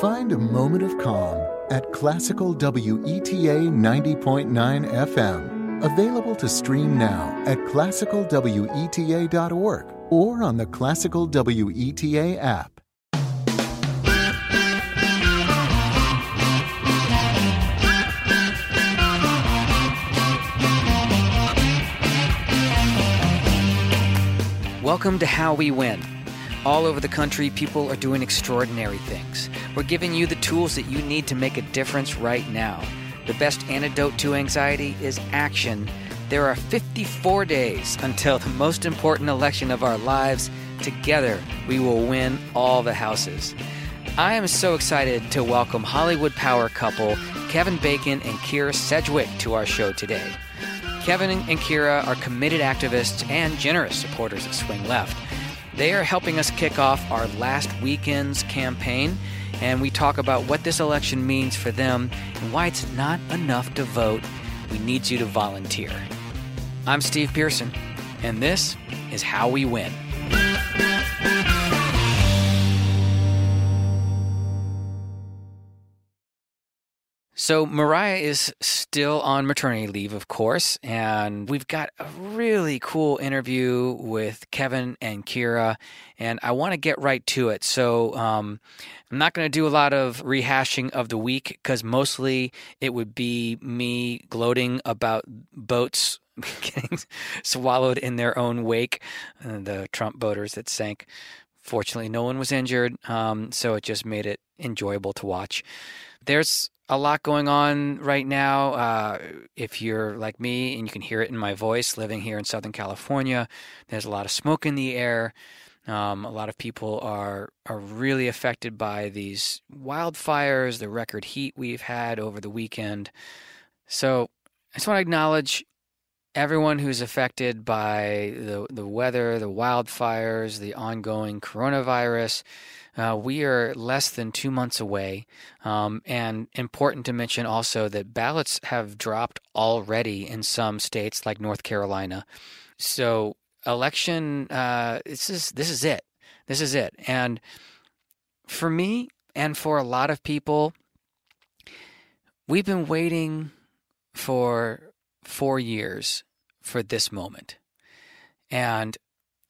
Find a moment of calm at Classical WETA 90.9 FM. Available to stream now at classicalweta.org or on the Classical WETA app. Welcome to How We Win. All over the country, people are doing extraordinary things. We're giving you the tools that you need to make a difference right now. The best antidote to anxiety is action. There are 54 days until the most important election of our lives. Together, we will win all the houses. I am so excited to welcome Hollywood power couple Kevin Bacon and Kyra Sedgwick to our show today. Kevin and Kyra are committed activists and generous supporters of Swing Left. They are helping us kick off our last weekend's campaign, and we talk about what this election means for them and why it's not enough to vote. We need you to volunteer. I'm Steve Pearson, and this is How We Win. So, Mariah is still on maternity leave, of course, and we've got a really cool interview with Kevin and Kyra, and I want to get right to it. So, um, I'm not going to do a lot of rehashing of the week because mostly it would be me gloating about boats getting swallowed in their own wake, uh, the Trump boaters that sank. Fortunately, no one was injured, um, so it just made it enjoyable to watch. There's a lot going on right now. Uh, if you're like me and you can hear it in my voice, living here in Southern California, there's a lot of smoke in the air. Um, a lot of people are are really affected by these wildfires, the record heat we've had over the weekend. So I just want to acknowledge everyone who's affected by the the weather, the wildfires, the ongoing coronavirus. Uh, we are less than two months away. Um, and important to mention also that ballots have dropped already in some states like North Carolina. So election, uh, this is this is it. This is it. And for me and for a lot of people, we've been waiting for four years for this moment. And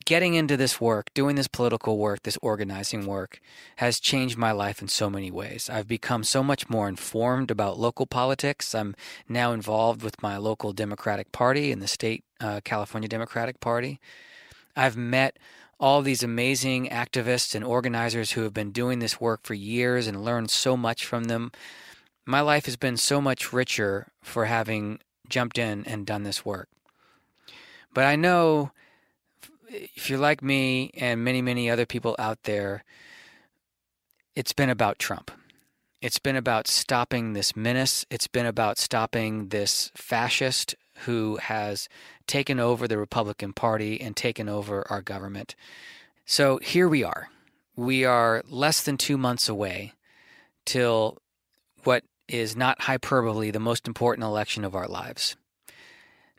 getting into this work, doing this political work, this organizing work, has changed my life in so many ways. I've become so much more informed about local politics. I'm now involved with my local Democratic Party and the state uh, California Democratic Party. I've met all these amazing activists and organizers who have been doing this work for years and learned so much from them. My life has been so much richer for having jumped in and done this work. But I know if you're like me and many, many other people out there, it's been about Trump. It's been about stopping this menace. It's been about stopping this fascist who has taken over the Republican Party and taken over our government. So here we are. We are less than two months away till what is not hyperbole the most important election of our lives.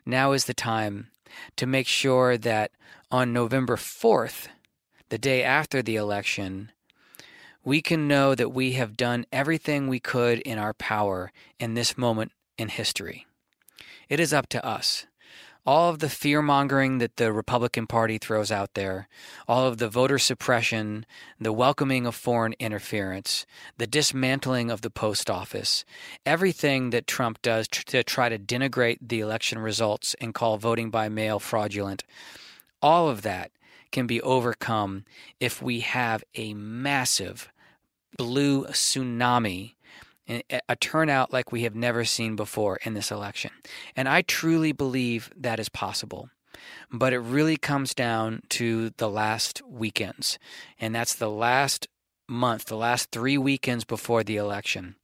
Now is the time to make sure that on November 4th, the day after the election, we can know that we have done everything we could in our power in this moment in history. It is up to us. All of the fear mongering that the Republican Party throws out there, all of the voter suppression, the welcoming of foreign interference, the dismantling of the post office, everything that Trump does to try to denigrate the election results and call voting by mail fraudulent, all of that can be overcome if we have a massive blue tsunami a turnout like we have never seen before in this election. And I truly believe that is possible. But it really comes down to the last weekends. And that's the last month, the last three weekends before the election,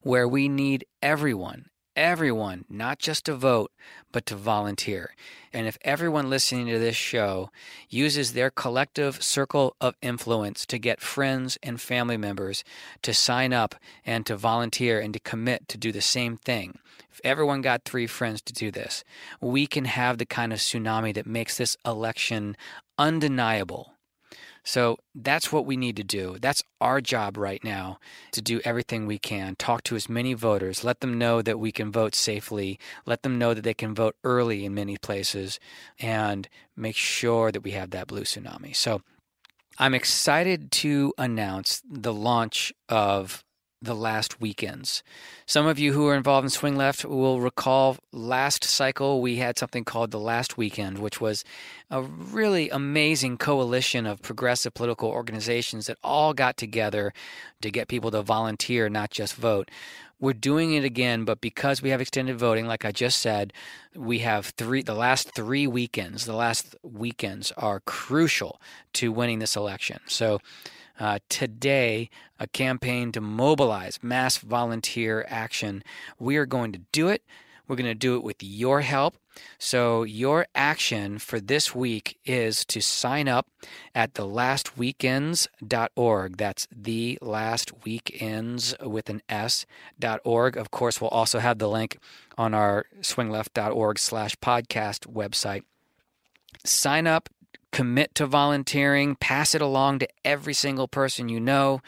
where we need everyone, everyone, not just to vote, but to volunteer. And if everyone listening to this show uses their collective circle of influence to get friends and family members to sign up and to volunteer and to commit to do the same thing, if everyone got three friends to do this, we can have the kind of tsunami that makes this election undeniable. So that's what we need to do. That's our job right now to do everything we can. Talk to as many voters, let them know that we can vote safely, let them know that they can vote early in many places, and make sure that we have that blue tsunami. So I'm excited to announce the launch of the last weekends. Some of you who are involved in Swing Left will recall last cycle we had something called the Last Weekend, which was a really amazing coalition of progressive political organizations that all got together to get people to volunteer, not just vote. We're doing it again, but because we have extended voting, like I just said, we have three. The last three weekends, the last weekends are crucial to winning this election. So uh, today a campaign to mobilize mass volunteer action. We are going to do it. We're going to do it with your help. So, your action for this week is to sign up at thelastweekends.org. That's the last weekends with an S.org. Of course, we'll also have the link on our swingleft.org slash podcast website. Sign up commit to volunteering, pass it along to every single person you know.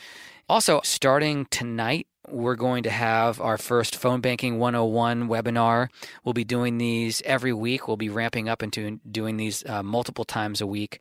Also, starting tonight, we're going to have our first phone banking 101 webinar. We'll be doing these every week. We'll be ramping up into doing these uh, multiple times a week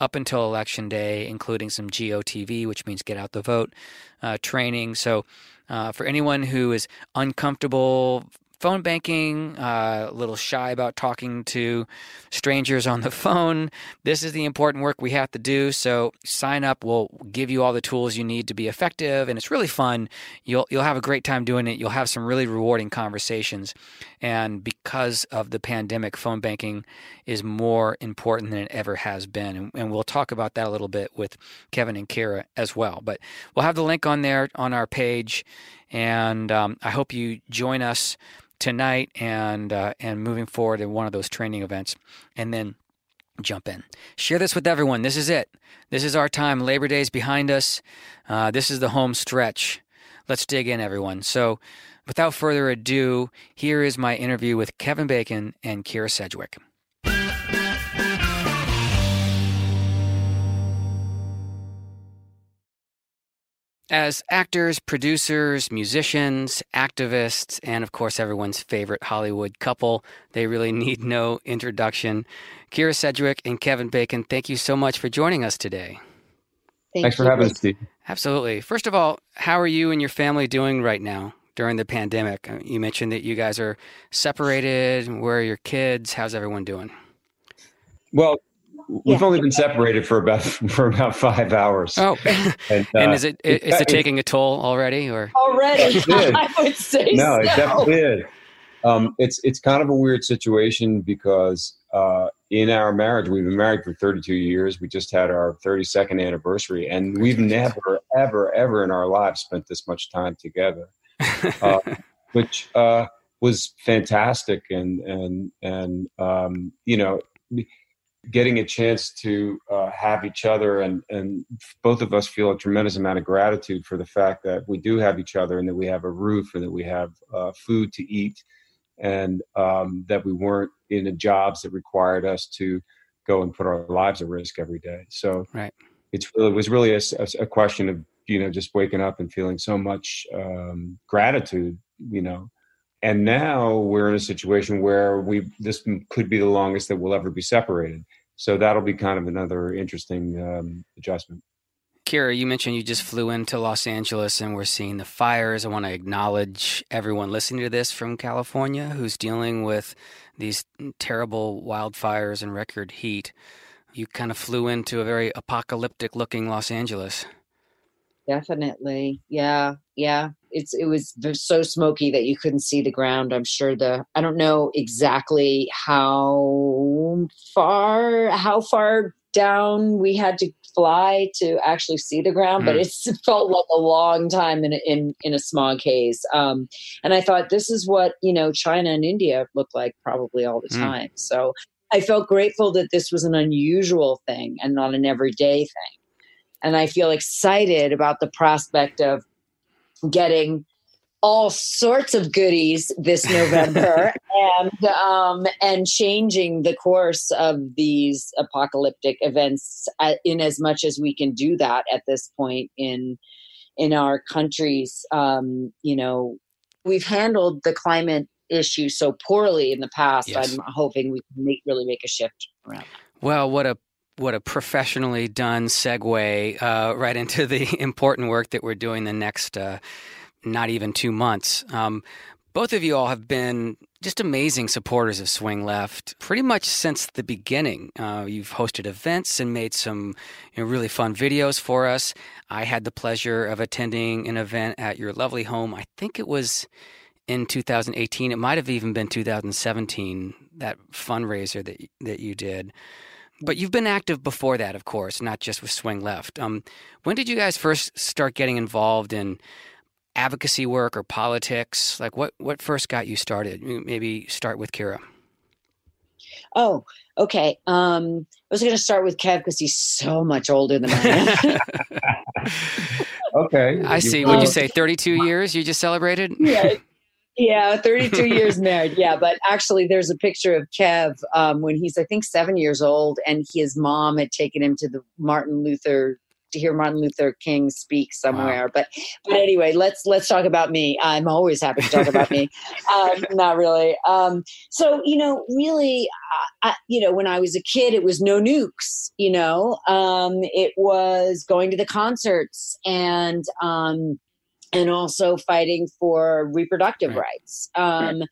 up until election day, including some GOTV, which means get out the vote uh, training. So, uh, for anyone who is uncomfortable phone banking, uh, a little shy about talking to strangers on the phone. This is the important work we have to do. So sign up. We'll give you all the tools you need to be effective, and it's really fun. You'll you'll have a great time doing it. You'll have some really rewarding conversations, and because of the pandemic, phone banking is more important than it ever has been. And, and we'll talk about that a little bit with Kevin and Kara as well. But we'll have the link on there on our page, and um, I hope you join us tonight and uh, and moving forward in one of those training events, and then jump in. Share this with everyone. This is it. This is our time. Labor Day is behind us. Uh, this is the home stretch. Let's dig in, everyone. So, without further ado, here is my interview with Kevin Bacon and Kyra Sedgwick. As actors, producers, musicians, activists, and of course everyone's favorite Hollywood couple, they really need no introduction. Kyra Sedgwick and Kevin Bacon, thank you so much for joining us today. Thank Thanks you. for having us, Steve. Absolutely. First of all, how are you and your family doing right now during the pandemic? Uh, you mentioned that you guys are separated. Where are your kids? How's everyone doing? Well, We've yeah. only been separated for about for about five hours. Oh, and, uh, and is it is it, it taking a toll already, or already? I would say no. So. It definitely did. Um, it's it's kind of a weird situation because uh, in our marriage, we've been married for 32 years. We just had our 32nd anniversary, and we've never, ever, ever in our lives spent this much time together, uh, which uh, was fantastic. And and and um, you know getting a chance to uh, have each other and and both of us feel a tremendous amount of gratitude for the fact that we do have each other and that we have a roof and that we have uh, food to eat and um, that we weren't in jobs that required us to go and put our lives at risk every day. So right. it's really, it was really a, a, question of you know just waking up and feeling so much um, gratitude you know and now we're in a situation where we this could be the longest that we'll ever be separated so that'll be kind of another interesting um, adjustment Kyra, you mentioned you just flew into Los Angeles and we're seeing the fires. I want to acknowledge everyone listening to this from California who's dealing with these terrible wildfires and record heat. You kind of flew into a very apocalyptic looking Los Angeles. Definitely. Yeah. Yeah. It's it was so smoky that you couldn't see the ground. I'm sure the I don't know exactly how far how far down we had to fly to actually see the ground, but it felt like a long time in a, in in a smog haze. Um, and I thought this is what you know China and India look like probably all the mm. time. So I felt grateful that this was an unusual thing and not an everyday thing and I feel excited about the prospect of getting all sorts of goodies this November and um, and changing the course of these apocalyptic events in as much as we can do that at this point in in our countries. Um, you know, we've handled the climate issue so poorly in the past. Yes. I'm hoping we can make, really make a shift around. Well, what a what a professionally done segue uh, right into the important work that we're doing the next uh, not even two months. Um, both of you all have been just amazing supporters of Swing Left pretty much since the beginning. Uh, you've hosted events and made some you know, really fun videos for us. I had the pleasure of attending an event at your lovely home. I think it was in 2018. It might have even been 2017. That fundraiser that that you did. But you've been active before that, of course, not just with Swing Left. Um, when did you guys first start getting involved in advocacy work or politics? Like, what what first got you started? Maybe start with Kyra. Oh, okay. Um, I was going to start with Kev because he's so much older than I am. okay. I see. Would you say 32 years you just celebrated? Yeah. Yeah, 32 years married. Yeah, but actually, there's a picture of Kev um, when he's, I think, seven years old, and his mom had taken him to the Martin Luther to hear Martin Luther King speak somewhere. Wow. But but anyway, let's let's talk about me. I'm always happy to talk about me. Um, not really. Um, so you know, really, I, you know, when I was a kid, it was no nukes. You know, um, it was going to the concerts and um, and also fighting for reproductive right. rights. Um, right.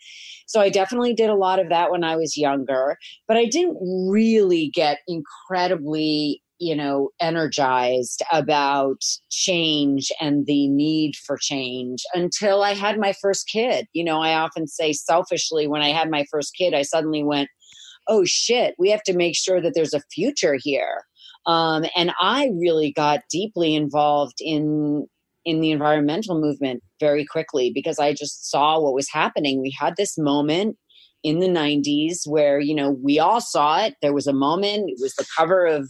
So I definitely did a lot of that when I was younger, but I didn't really get incredibly, you know, energized about change and the need for change until I had my first kid. You know, I often say selfishly, when I had my first kid, I suddenly went, oh shit, we have to make sure that there's a future here. Um, and I really got deeply involved in in the environmental movement very quickly because I just saw what was happening. We had this moment in the 90s where, you know, we all saw it. There was a moment, it was the cover of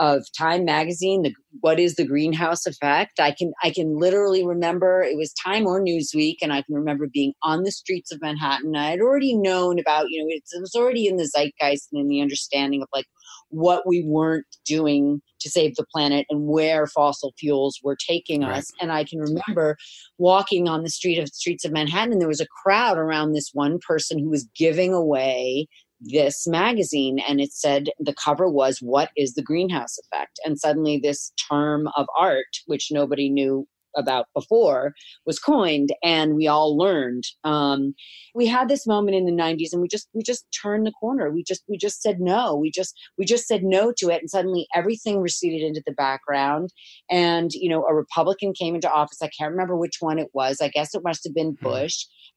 of Time magazine, the what is the greenhouse effect? I can I can literally remember it was Time or Newsweek, and I can remember being on the streets of Manhattan. I had already known about, you know, it was already in the zeitgeist and in the understanding of like what we weren't doing to save the planet and where fossil fuels were taking right. us. And I can remember walking on the street of streets of Manhattan, and there was a crowd around this one person who was giving away this magazine and it said the cover was what is the greenhouse effect and suddenly this term of art which nobody knew about before was coined and we all learned. Um, we had this moment in the 90s and we just we just turned the corner. We just we just said no. We just we just said no to it and suddenly everything receded into the background. And you know a republican came into office. I can't remember which one it was. I guess it must have been hmm.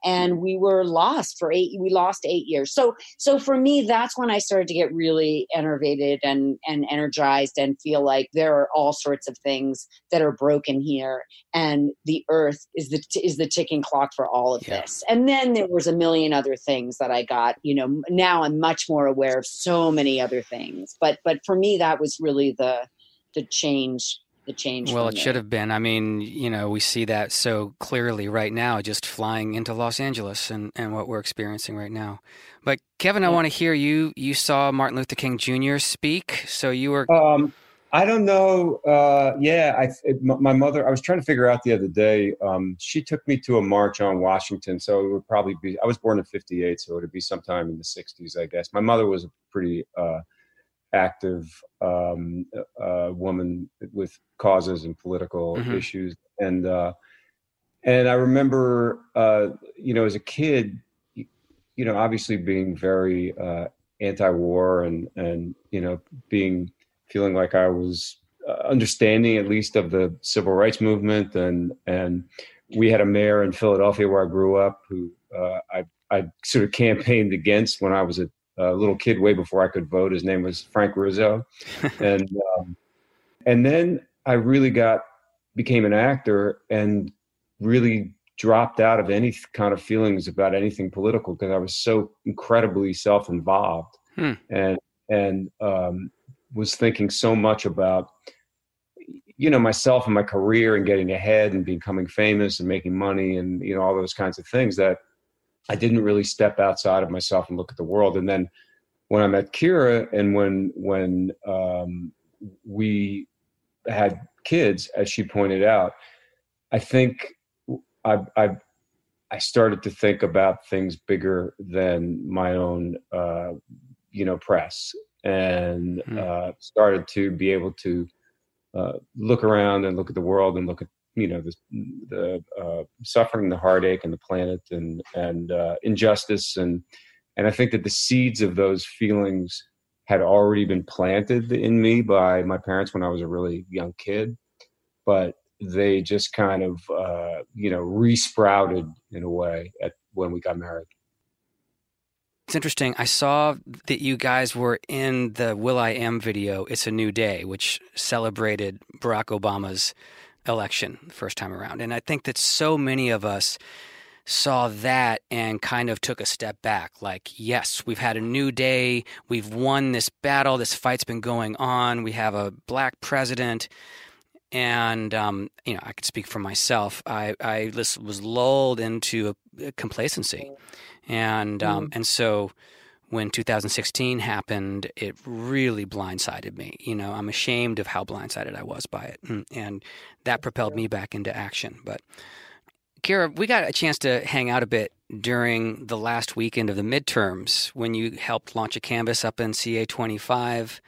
And we were lost for eight we lost eight years. So so for me that's when i started to get really enervated and and energized and feel like there are all sorts of things that are broken here and the earth is the is the ticking clock for all of yeah. this. And then there was a million other things that i got you know now i'm much more aware of so many other things. But but for me that was really the the change the change. Well, it there. should have been. I mean, you know, we see that so clearly right now, just flying into Los Angeles and, and what we're experiencing right now. But Kevin, yeah. I want to hear you. You saw Martin Luther King Jr. speak, so you were. Um, I don't know. Uh, yeah, I, it, my mother. I was trying to figure out the other day. Um, she took me to a march on Washington, so it would probably be. I was born in '58, so it would be sometime in the '60s, I guess. My mother was a pretty. Uh, active um, uh, woman with causes and political mm-hmm. issues, and uh, and I remember, uh, you know, as a kid, you, you know, obviously being very uh, anti-war and and you know being feeling like I was uh, understanding at least of the civil rights movement and and we had a mayor in Philadelphia where I grew up who uh, I I sort of campaigned against when I was a a little kid way before I could vote. His name was Frank Rizzo, and um, and then I really got became an actor and really dropped out of any kind of feelings about anything political because I was so incredibly self-involved hmm. and and um, was thinking so much about you know myself and my career and getting ahead and becoming famous and making money and you know all those kinds of things that I didn't really step outside of myself and look at the world. And then when I met Kyra and when when um, we had kids, as she pointed out, I think I, I I started to think about things bigger than my own, uh, you know, press, and mm. uh, started to be able to uh, look around and look at the world and look at you know the, the uh, suffering, the heartache, and the planet, and and uh, injustice, and and I think that the seeds of those feelings had already been planted in me by my parents when I was a really young kid, but they just kind of uh, you know resprouted in a way at when we got married. It's interesting. I saw that you guys were in the will.i.am video, It's a New Day, which celebrated Barack Obama's election the first time around. And I think that so many of us saw that and kind of took a step back like yes we've had a new day. We've won this battle. This fight's been going on. We have a black president. And um, you know i could speak for myself. I, I was lulled into a complacency. And um, mm. and so when 2016 happened, it really blindsided me. You know, I'm ashamed of how blindsided I was by it, and, and that propelled me back into action. But Kyra, we got a chance to hang out a bit during the last weekend of the midterms when you helped launch a canvas up in CA25.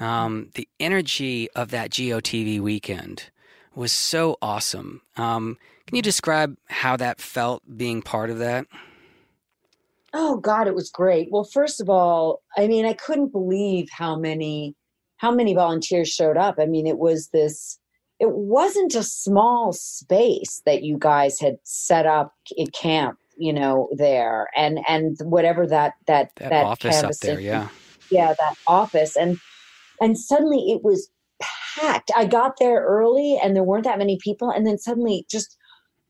Um, the energy of that GOTV weekend was so awesome. Um, can you describe how that felt being part of that? Oh God, it was great. Well, first of all, I mean, I couldn't believe how many how many volunteers showed up. I mean, it was this it wasn't a small space that you guys had set up at camp, you know, there and and whatever that that that, that office up there, yeah. Yeah, that office and and suddenly it was packed. I got there early and there weren't that many people and then suddenly just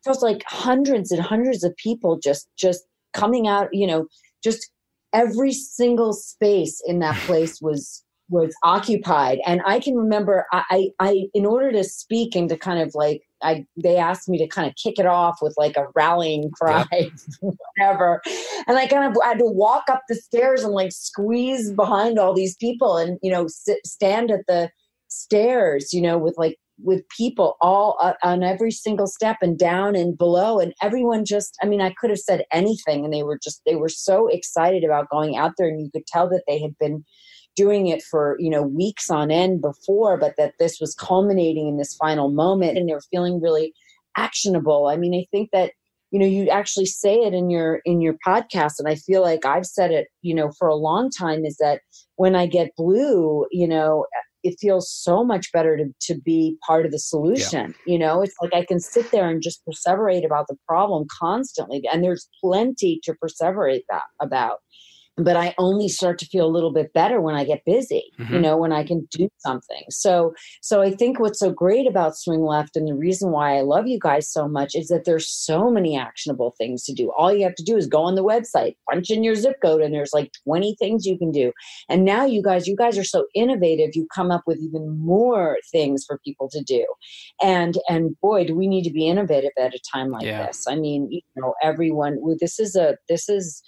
feels like hundreds and hundreds of people just just coming out, you know, just every single space in that place was was occupied. And i can remember I, I in order to speak and to kind of like i they asked me to kind of kick it off with like a rallying cry whatever. And i kind of had to walk up the stairs and like squeeze behind all these people and you know sit, stand at the stairs you know with like with people all uh, on every single step and down and below and everyone just i mean i could have said anything and they were just they were so excited about going out there and you could tell that they had been doing it for you know weeks on end before but that this was culminating in this final moment and they were feeling really actionable. I mean i think that you know you actually say it in your in your podcast and i feel like i've said it you know for a long time is that when i get blue you know it feels so much better to, to be part of the solution. Yeah. You know, it's like I can sit there and just perseverate about the problem constantly. And there's plenty to perseverate that about but I only start to feel a little bit better when I get busy, mm-hmm. you know, when I can do something. So, so I think what's so great about Swing Left and the reason why I love you guys so much is that there's so many actionable things to do. All you have to do is go on the website, punch in your zip code, and there's like 20 things you can do. And now you guys, you guys are so innovative. You come up with even more things for people to do. And, and boy, do we need to be innovative at a time like yeah. this. I mean, you know, everyone, this is a, this is,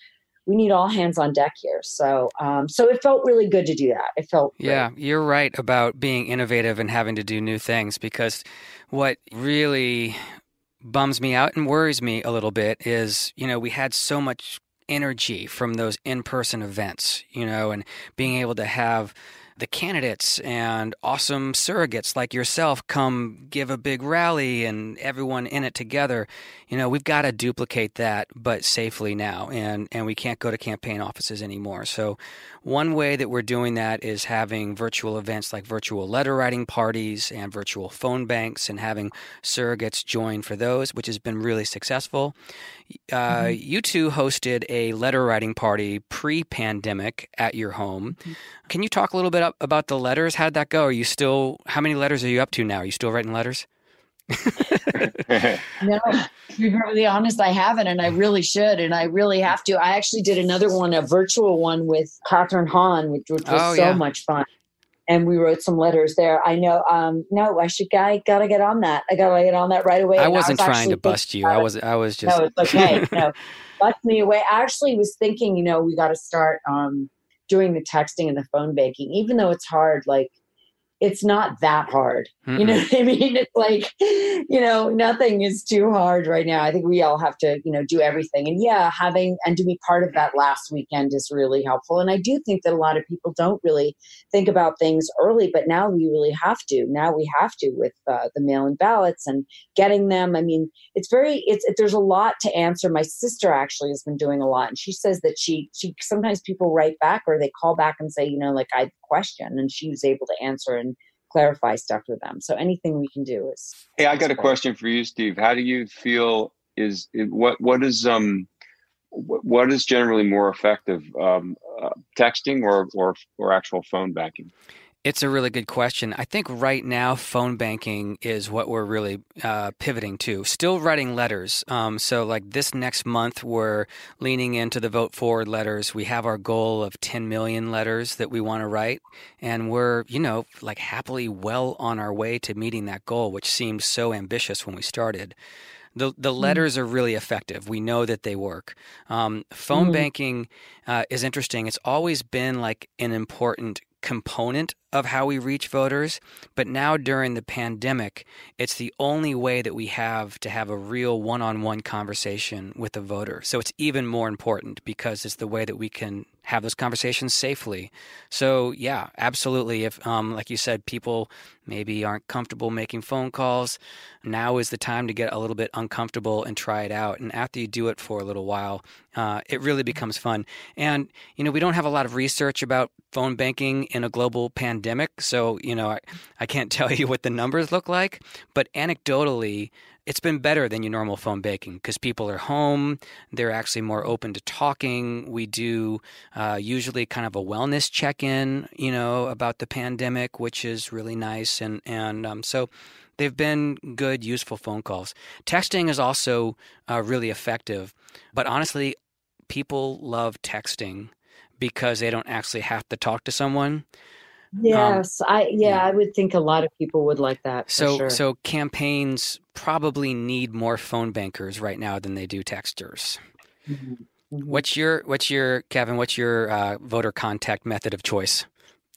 we need all hands on deck here. So, um, so it felt really good to do that. It felt yeah, great. you're right about being innovative and having to do new things because what really bums me out and worries me a little bit is you know we had so much energy from those in-person events you know and being able to have the candidates and awesome surrogates like yourself come give a big rally and everyone in it together. You know, we've got to duplicate that, but safely now. And, and we can't go to campaign offices anymore. So, one way that we're doing that is having virtual events like virtual letter writing parties and virtual phone banks and having surrogates join for those, which has been really successful. Uh, mm-hmm. You two hosted a letter writing party pre pandemic at your home. Mm-hmm. Can you talk a little bit about the letters? How did that go? Are you still, how many letters are you up to now? Are you still writing letters? no, to be perfectly honest, I haven't, and I really should, and I really have to. I actually did another one, a virtual one with Kathryn Hahn, which, which was oh, so yeah. much fun. And we wrote some letters there. I know. Um, no, I should. I gotta get on that. I gotta get on that right away. I wasn't I was trying to bust you. I was. I was just. No, it's okay. no, bust me away. I actually was thinking. You know, we got to start um, doing the texting and the phone banking, even though it's hard. Like it's not that hard. Mm-mm. You know what I mean? It's like, you know, nothing is too hard right now. I think we all have to, you know, do everything. And yeah, having and to be part of that last weekend is really helpful. And I do think that a lot of people don't really think about things early, but now we really have to. Now we have to with uh, the mail in ballots and getting them. I mean, it's very, it's, it, there's a lot to answer. My sister actually has been doing a lot. And she says that she, she, sometimes people write back or they call back and say, you know, like I have a question and she was able to answer and clarify stuff for them. So anything we can do is. Hey, I got a question for you, Steve. How do you feel is what what is um what is generally more effective, um, uh, texting or or or actual phone banking? It's a really good question. I think right now, phone banking is what we're really uh, pivoting to. Still writing letters. Um, so, like this next month, we're leaning into the Vote Forward letters. We have our goal of 10 million letters that we want to write. And we're, you know, like happily well on our way to meeting that goal, which seemed so ambitious when we started. The, the mm. letters are really effective. We know that they work. Um, phone mm. banking uh, is interesting. It's always been like an important component of how we reach voters. But now during the pandemic, it's the only way that we have to have a real one on one conversation with a voter. So it's even more important because it's the way that we can have those conversations safely. So, yeah, absolutely. If, um, like you said, people maybe aren't comfortable making phone calls, now is the time to get a little bit uncomfortable and try it out. And after you do it for a little while, uh, it really becomes fun. And, you know, we don't have a lot of research about phone banking in a global pandemic. So, you know, I, I can't tell you what the numbers look like, but anecdotally, it's been better than your normal phone banking because people are home. They're actually more open to talking. We do uh, usually kind of a wellness check in, you know, about the pandemic, which is really nice. And, and um, so they've been good, useful phone calls. Texting is also uh, really effective. But honestly, people love texting because they don't actually have to talk to someone. Um, yes, um, I yeah, yeah, I would think a lot of people would like that. So sure. so campaigns probably need more phone bankers right now than they do texters. Mm-hmm. Mm-hmm. What's your what's your Kevin? What's your uh, voter contact method of choice?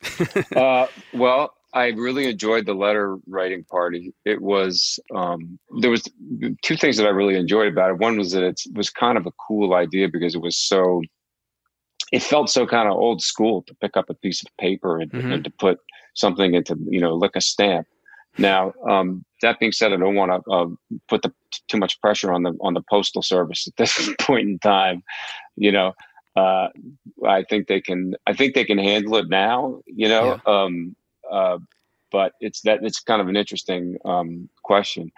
uh, well, I really enjoyed the letter writing party. It was um, there was two things that I really enjoyed about it. One was that it was kind of a cool idea because it was so it felt so kind of old school to pick up a piece of paper and, mm-hmm. and to put something into you know lick a stamp. Now, um, that being said, I don't want to uh, put the, too much pressure on the on the postal service at this point in time. You know, uh, I think they can. I think they can handle it now. You know, yeah. um, uh, but it's that it's kind of an interesting um, question.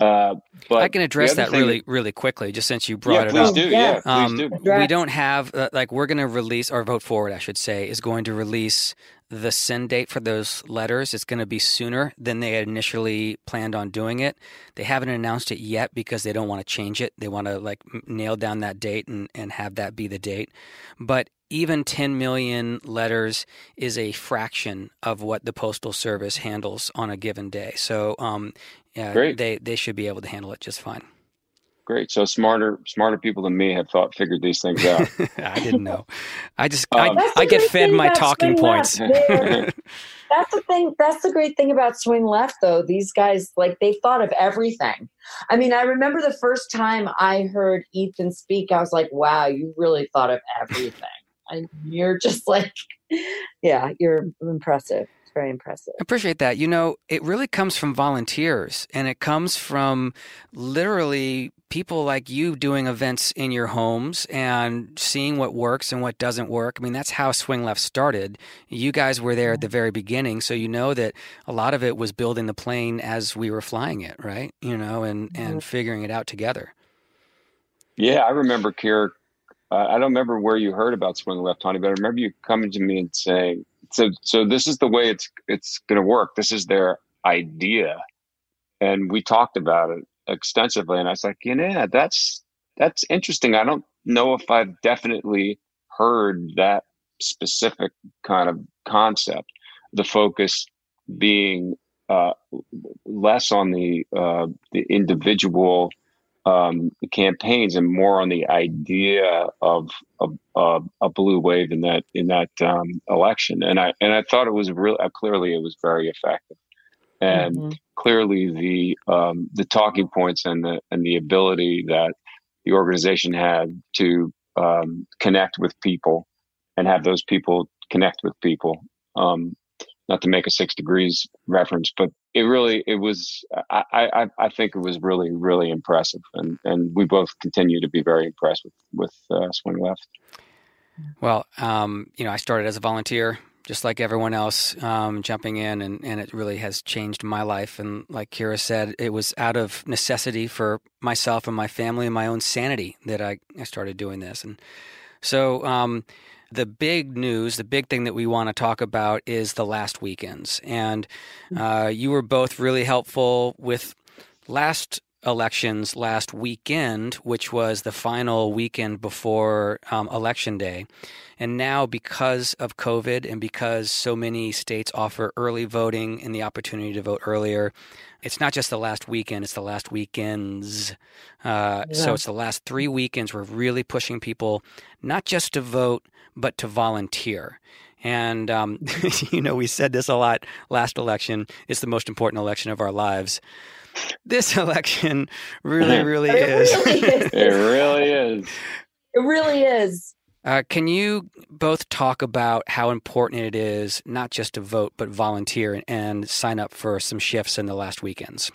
Uh, but I can address that really, really quickly, just since you brought yeah, it please up. Do, yeah, um, please do. We don't have uh, like we're going to release or vote forward, I should say, is going to release the send date for those letters. It's going to be sooner than they had initially planned on doing it. They haven't announced it yet because they don't want to change it. They want to like nail down that date and and have that be the date. But even 10 million letters is a fraction of what the postal service handles on a given day. So um, yeah, Great. they they should be able to handle it just fine. Great. So smarter smarter people than me have thought figured these things out. I didn't know. I just um, I, I get fed my talking points. that's the thing. That's the great thing about swing left, though. These guys like they thought of everything. I mean, I remember the first time I heard Ethan speak, I was like, "Wow, you really thought of everything." and you're just like, yeah, you're impressive very impressive. I appreciate that. You know, it really comes from volunteers and it comes from literally people like you doing events in your homes and seeing what works and what doesn't work. I mean, that's how Swing Left started. You guys were there at the very beginning, so you know that a lot of it was building the plane as we were flying it, right? You know, and and mm-hmm. figuring it out together. Yeah, I remember Kyra. Uh, I don't remember where you heard about Swing Left, Tony, but I remember you coming to me and saying, so so this is the way it's it's going to work. This is their idea, and we talked about it extensively. And I was like, yeah, that's that's interesting. I don't know if I've definitely heard that specific kind of concept. the focus being uh, less on the uh, the individual um, campaigns and more on the idea of a, a blue wave in that in that um, election. And I and I thought it was real. Uh, clearly, it was very effective, and mm-hmm. clearly the um, the talking points and the and the ability that the organization had to um, connect with people and have those people connect with people. Um, not to make a six degrees reference, but it really it was I, I I think it was really really impressive, and and we both continue to be very impressed with with uh, Swing Left. Well, um, you know, I started as a volunteer, just like everyone else, um, jumping in, and and it really has changed my life. And like Kyra said, it was out of necessity for myself and my family and my own sanity that I I started doing this, and so. Um, the big news, the big thing that we want to talk about is the last weekends. And mm. uh, you were both really helpful with last elections last weekend, which was the final weekend before um, election day. And now, because of COVID and because so many states offer early voting and the opportunity to vote earlier, it's not just the last weekend, it's the last weekends. Uh, yeah. So it's the last three weekends. We're really pushing people not just to vote, but to volunteer. And, um, you know, we said this a lot last election. It's the most important election of our lives. This election really, really is. Really is. it really is. It really is. Uh, can you both talk about how important it is not just to vote, but volunteer and, and sign up for some shifts in the last weekends?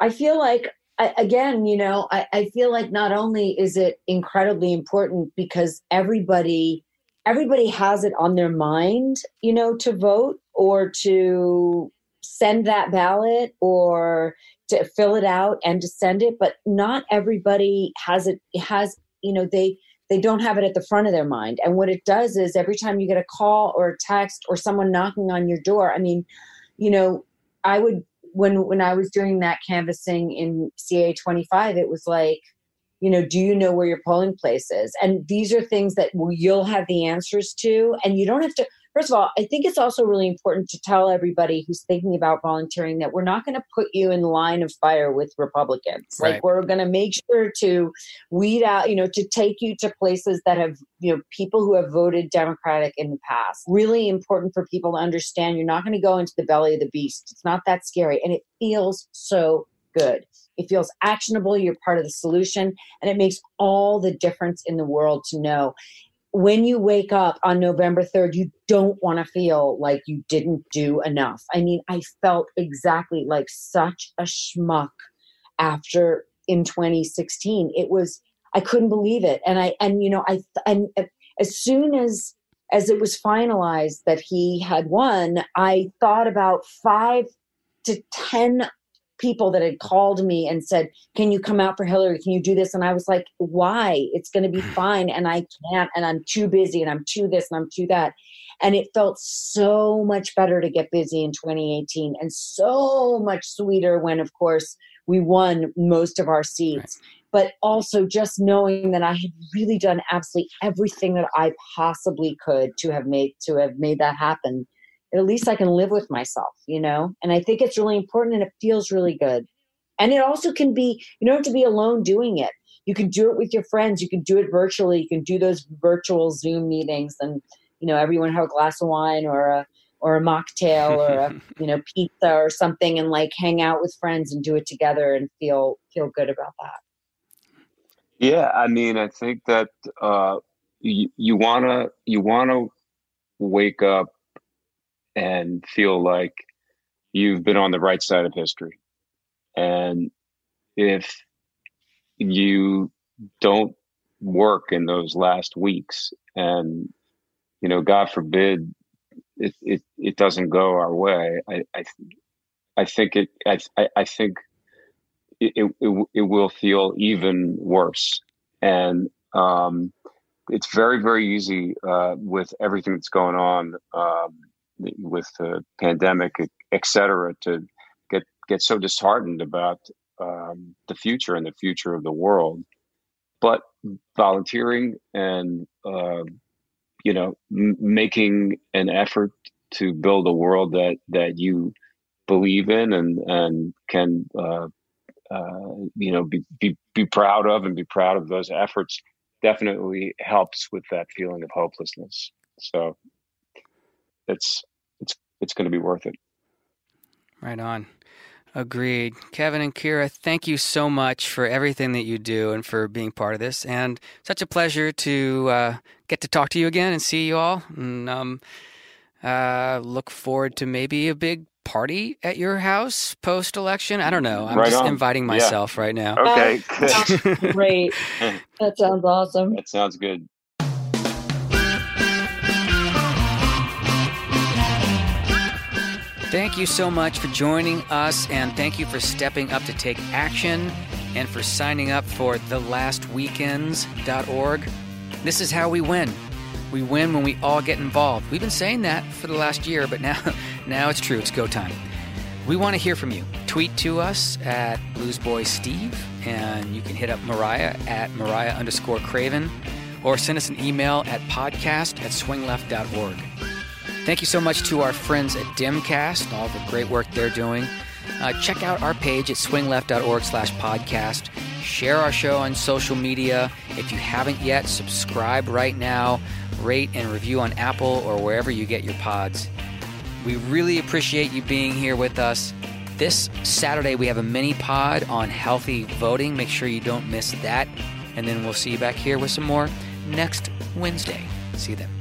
I feel like I, again, you know, I, I feel like not only is it incredibly important because everybody everybody has it on their mind, you know, to vote or to send that ballot or to fill it out and to send it, but not everybody has it has, you know, they they don't have it at the front of their mind. And what it does is every time you get a call or a text or someone knocking on your door, I mean, you know, I would when when I was doing that canvassing in CA 25, it was like, you know, do you know where your polling place is? And these are things that you'll have the answers to, and you don't have to first of all, I think it's also really important to tell everybody who's thinking about volunteering that we're not going to put you in line of fire with Republicans. Right. Like we're going to make sure to weed out, you know, to take you to places that have, you know, people who have voted Democratic in the past. Really important for people to understand you're not going to go into the belly of the beast. It's not that scary and it feels so good. It feels actionable. You're part of the solution. And it makes all the difference in the world to know when you wake up on November 3rd, you don't want to feel like you didn't do enough. I mean, I felt exactly like such a schmuck after in 2016. It was, I couldn't believe it. And I, and you know, I, and as soon as, as it was finalized that he had won, I thought about five to 10 people that had called me and said, Can you come out for Hillary? Can you do this? And I was like, Why? It's going to be hmm. fine. And I can't. And I'm too busy and I'm too this and I'm too that. And it felt so much better to get busy in 2018 and so much sweeter when, of course, we won most of our seats. Right. But also just knowing that I had really done absolutely everything that I possibly could to have made to have made that happen at least I can live with myself, you know? And I think it's really important and it feels really good. And it also can be, you don't have to be alone doing it. You can do it with your friends. You can do it virtually. You can do those virtual Zoom meetings and, you know, everyone have a glass of wine or a, or a mocktail or a, you know, pizza or something and like hang out with friends and do it together and feel, feel good about that. Yeah. I mean, I think that, uh, you, you wanna, you wanna wake up and feel like you've been on the right side of history. And if you don't work in those last weeks and you know god forbid it it, it doesn't go our way i i, I think it i i think it, it, it will feel even worse and um it's very very easy uh with everything that's going on um with the pandemic, et cetera, to get get so disheartened about um, the future and the future of the world. But volunteering and uh, you know m- making an effort to build a world that that you believe in and and can uh, uh, you know be, be be proud of and be proud of those efforts definitely helps with that feeling of hopelessness. So it's it's it's going to be worth it. Right on. Agreed. Kevin and Kyra, thank you so much for everything that you do and for being part of this. And such a pleasure to uh, get to talk to you again and see you all. And um, uh, look forward to maybe a big party at your house post election. I don't know. I'm Right just on. inviting myself right now. Okay, Sounds great. That sounds awesome. that sounds good. Thank you so much for joining us, and thank you for stepping up to take action and for signing up for thelastweekends.org. This is how we win. We win when we all get involved. We've been saying that for the last year, but now, now it's true. It's go time. We want to hear from you. Tweet to us at BluesBoySteve, and you can hit up Mariah at Mariah underscore Craven, or send us an email at podcast at swingleft.org. Thank you so much to our friends at Dimcast, all the great work they're doing. Uh, check out our page at swingleft.org slash podcast. Share our show on social media. If you haven't yet, subscribe right now. Rate and review on Apple or wherever you get your pods. We really appreciate you being here with us. This Saturday, we have a mini pod on healthy voting. Make sure you don't miss that. And then we'll see you back here with some more next Wednesday. See you then.